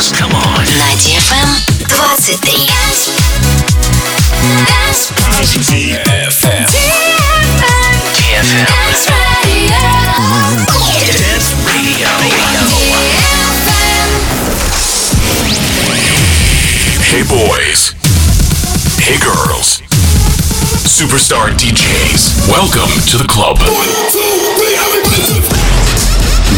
dance. Come on. На DFM 23. DFM. DFM. Dance Radio. Hey boys. Hey girls. Superstar DJs. Welcome to the club.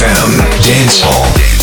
FM Dance Hall.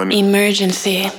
on Emergency.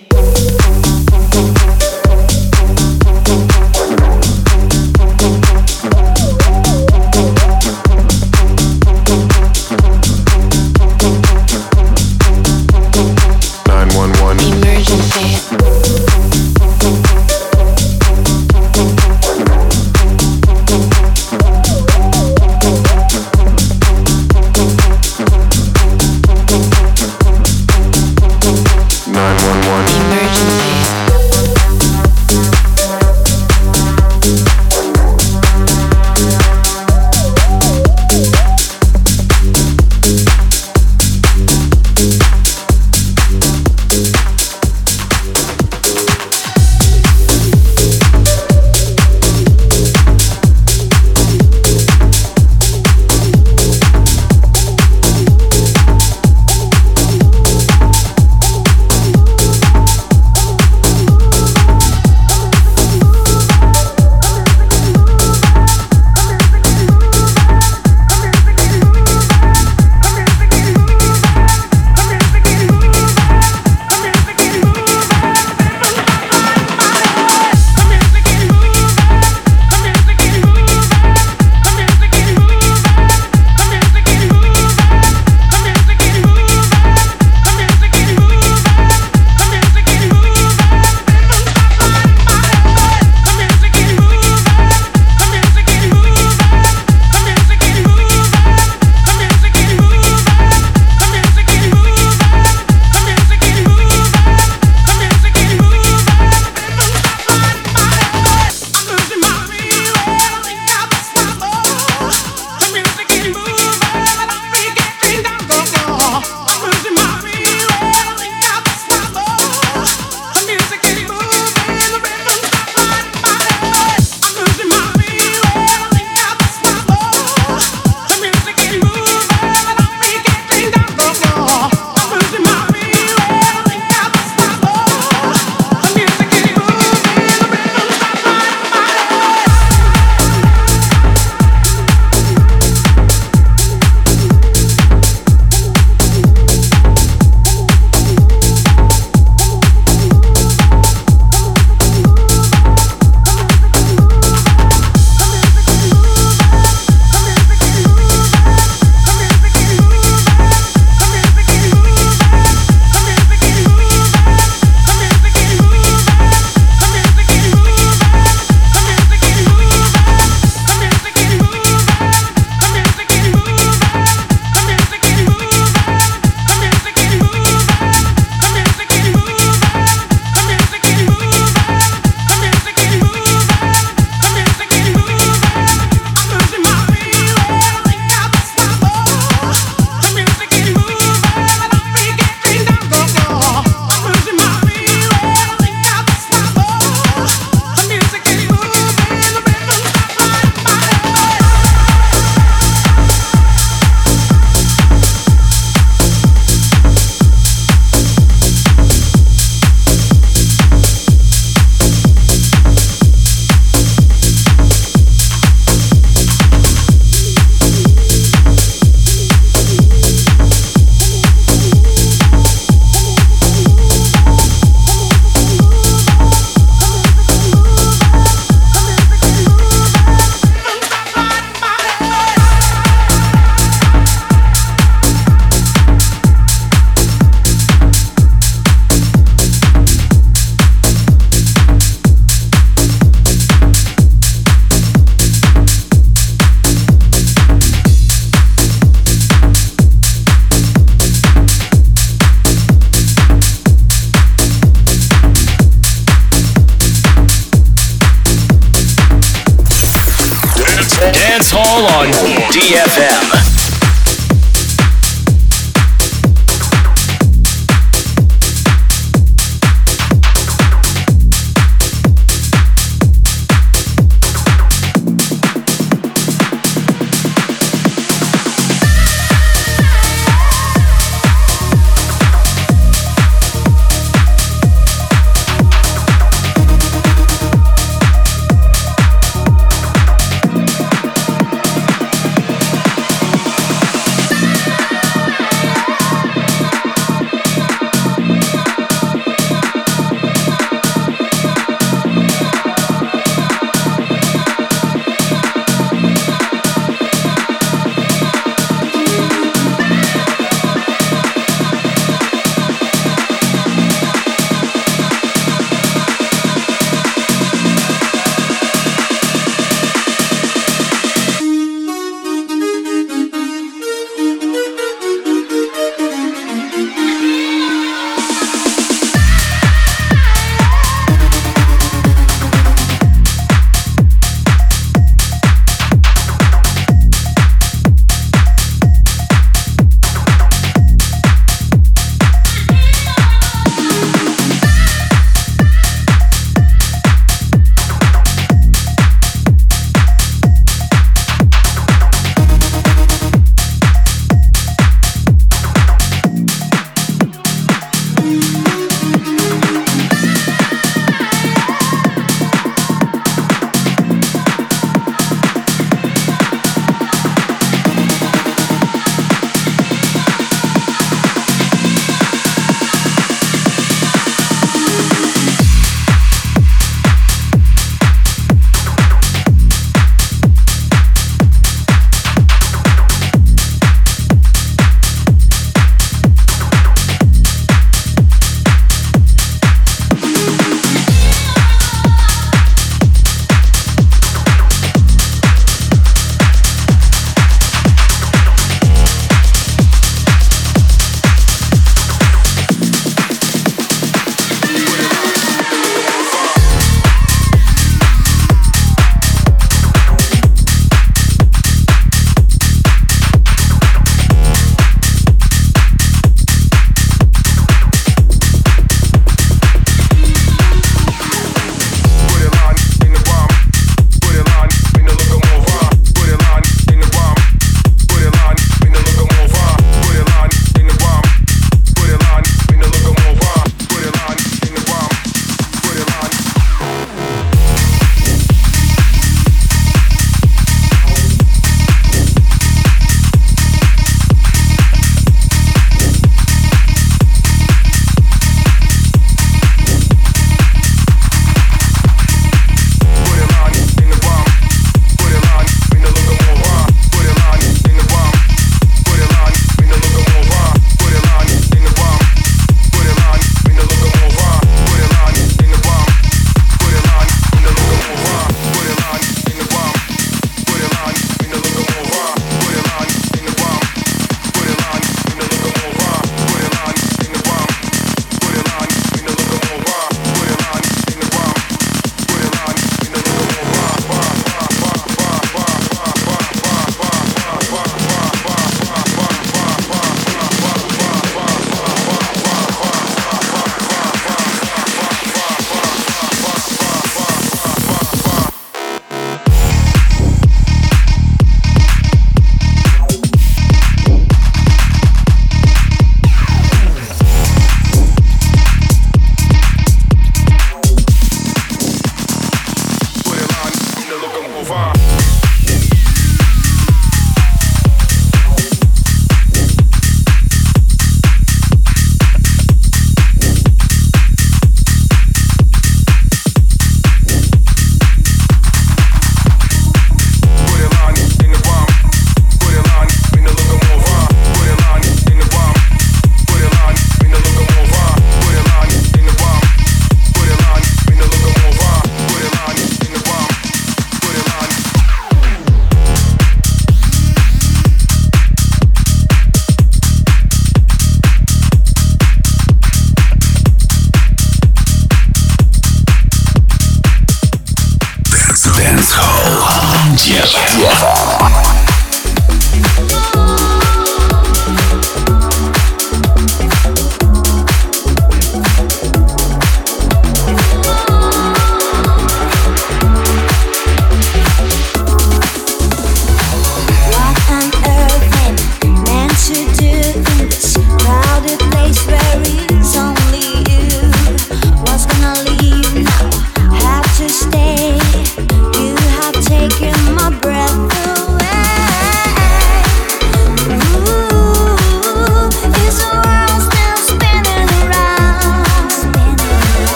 Дева.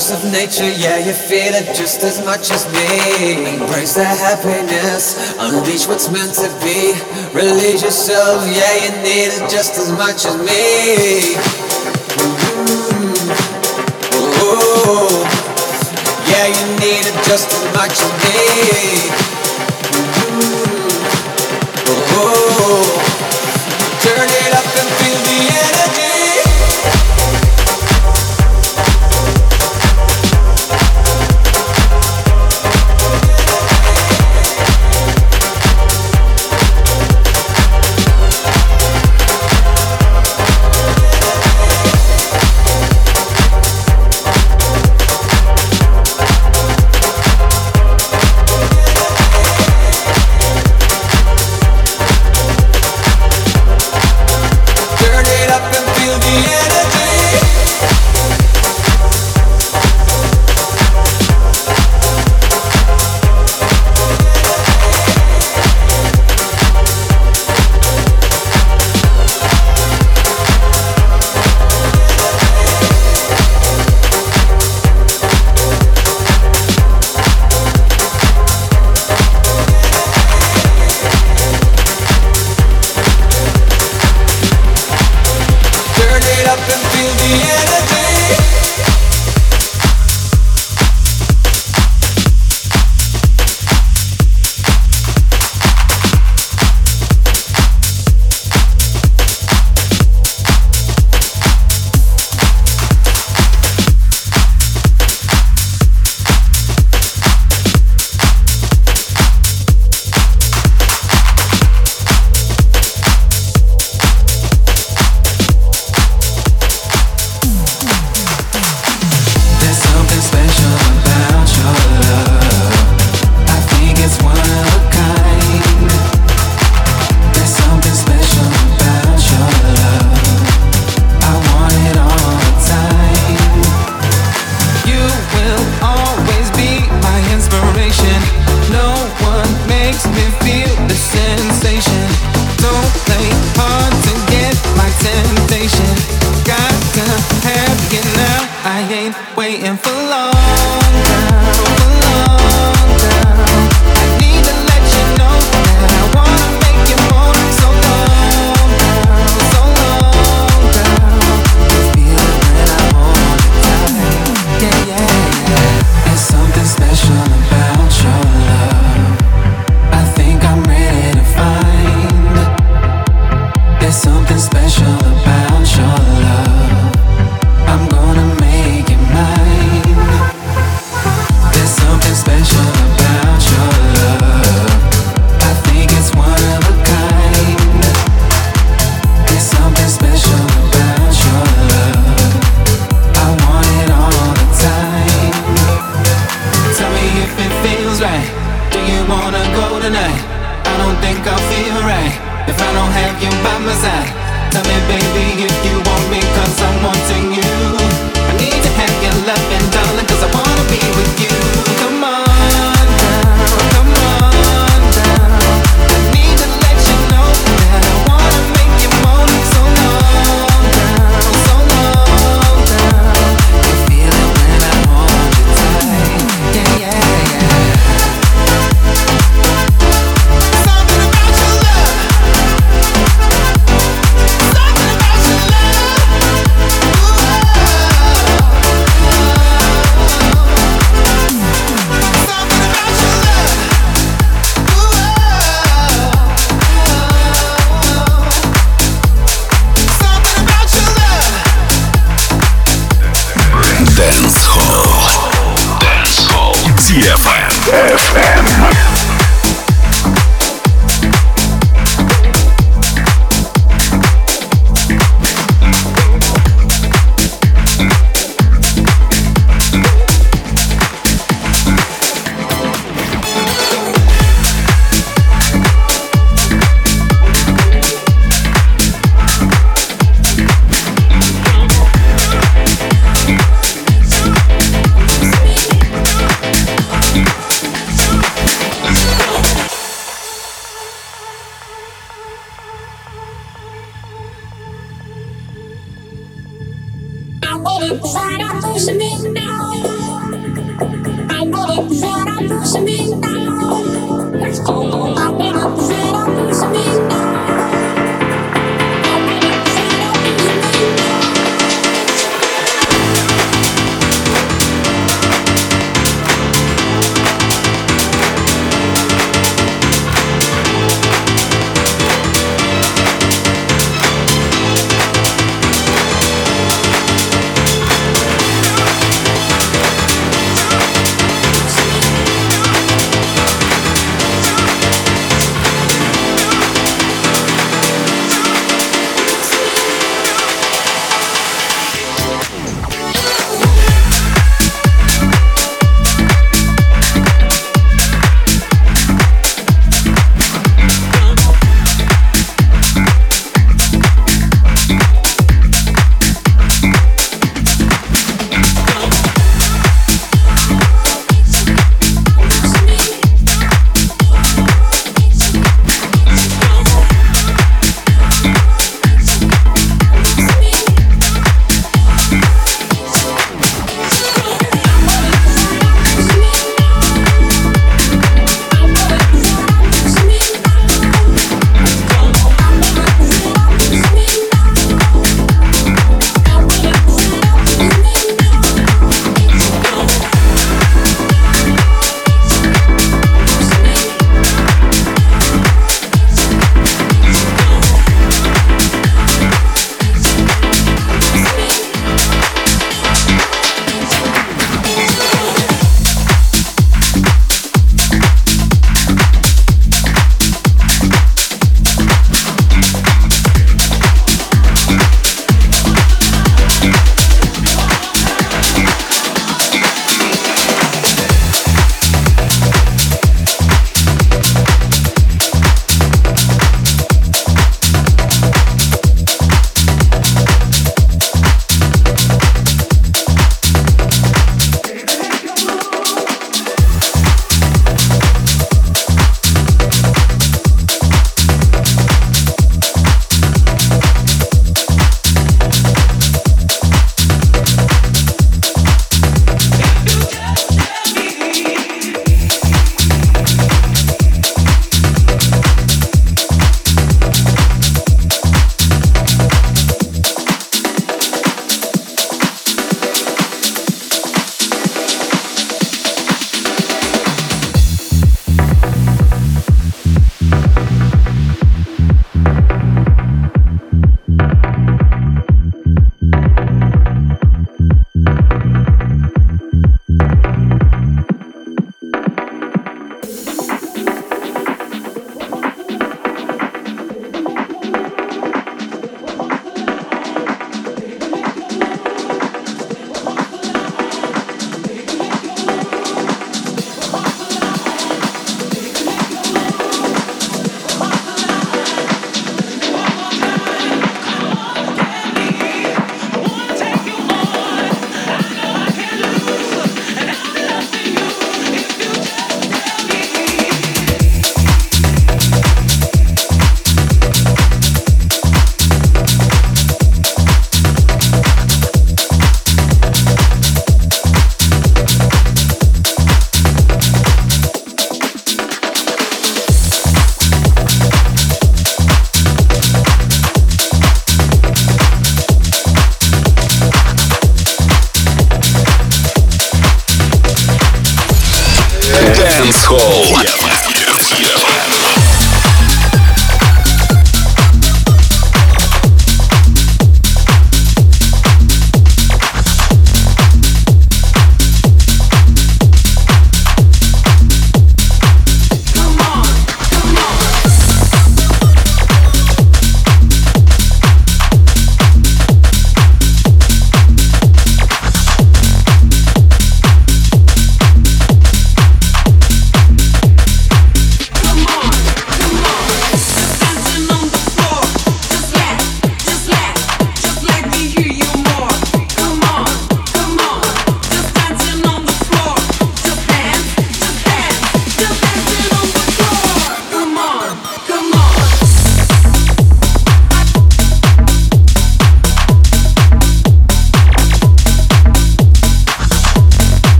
Force of nature, yeah, you feel it just as much as me. Embrace the happiness, unleash what's meant to be. Release yourself, yeah, you need it just as much as me. Mm-hmm. Yeah, you need it just as much as me.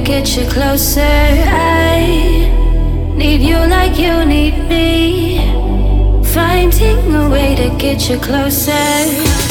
To get you closer. I need you like you need me. Finding a way to get you closer.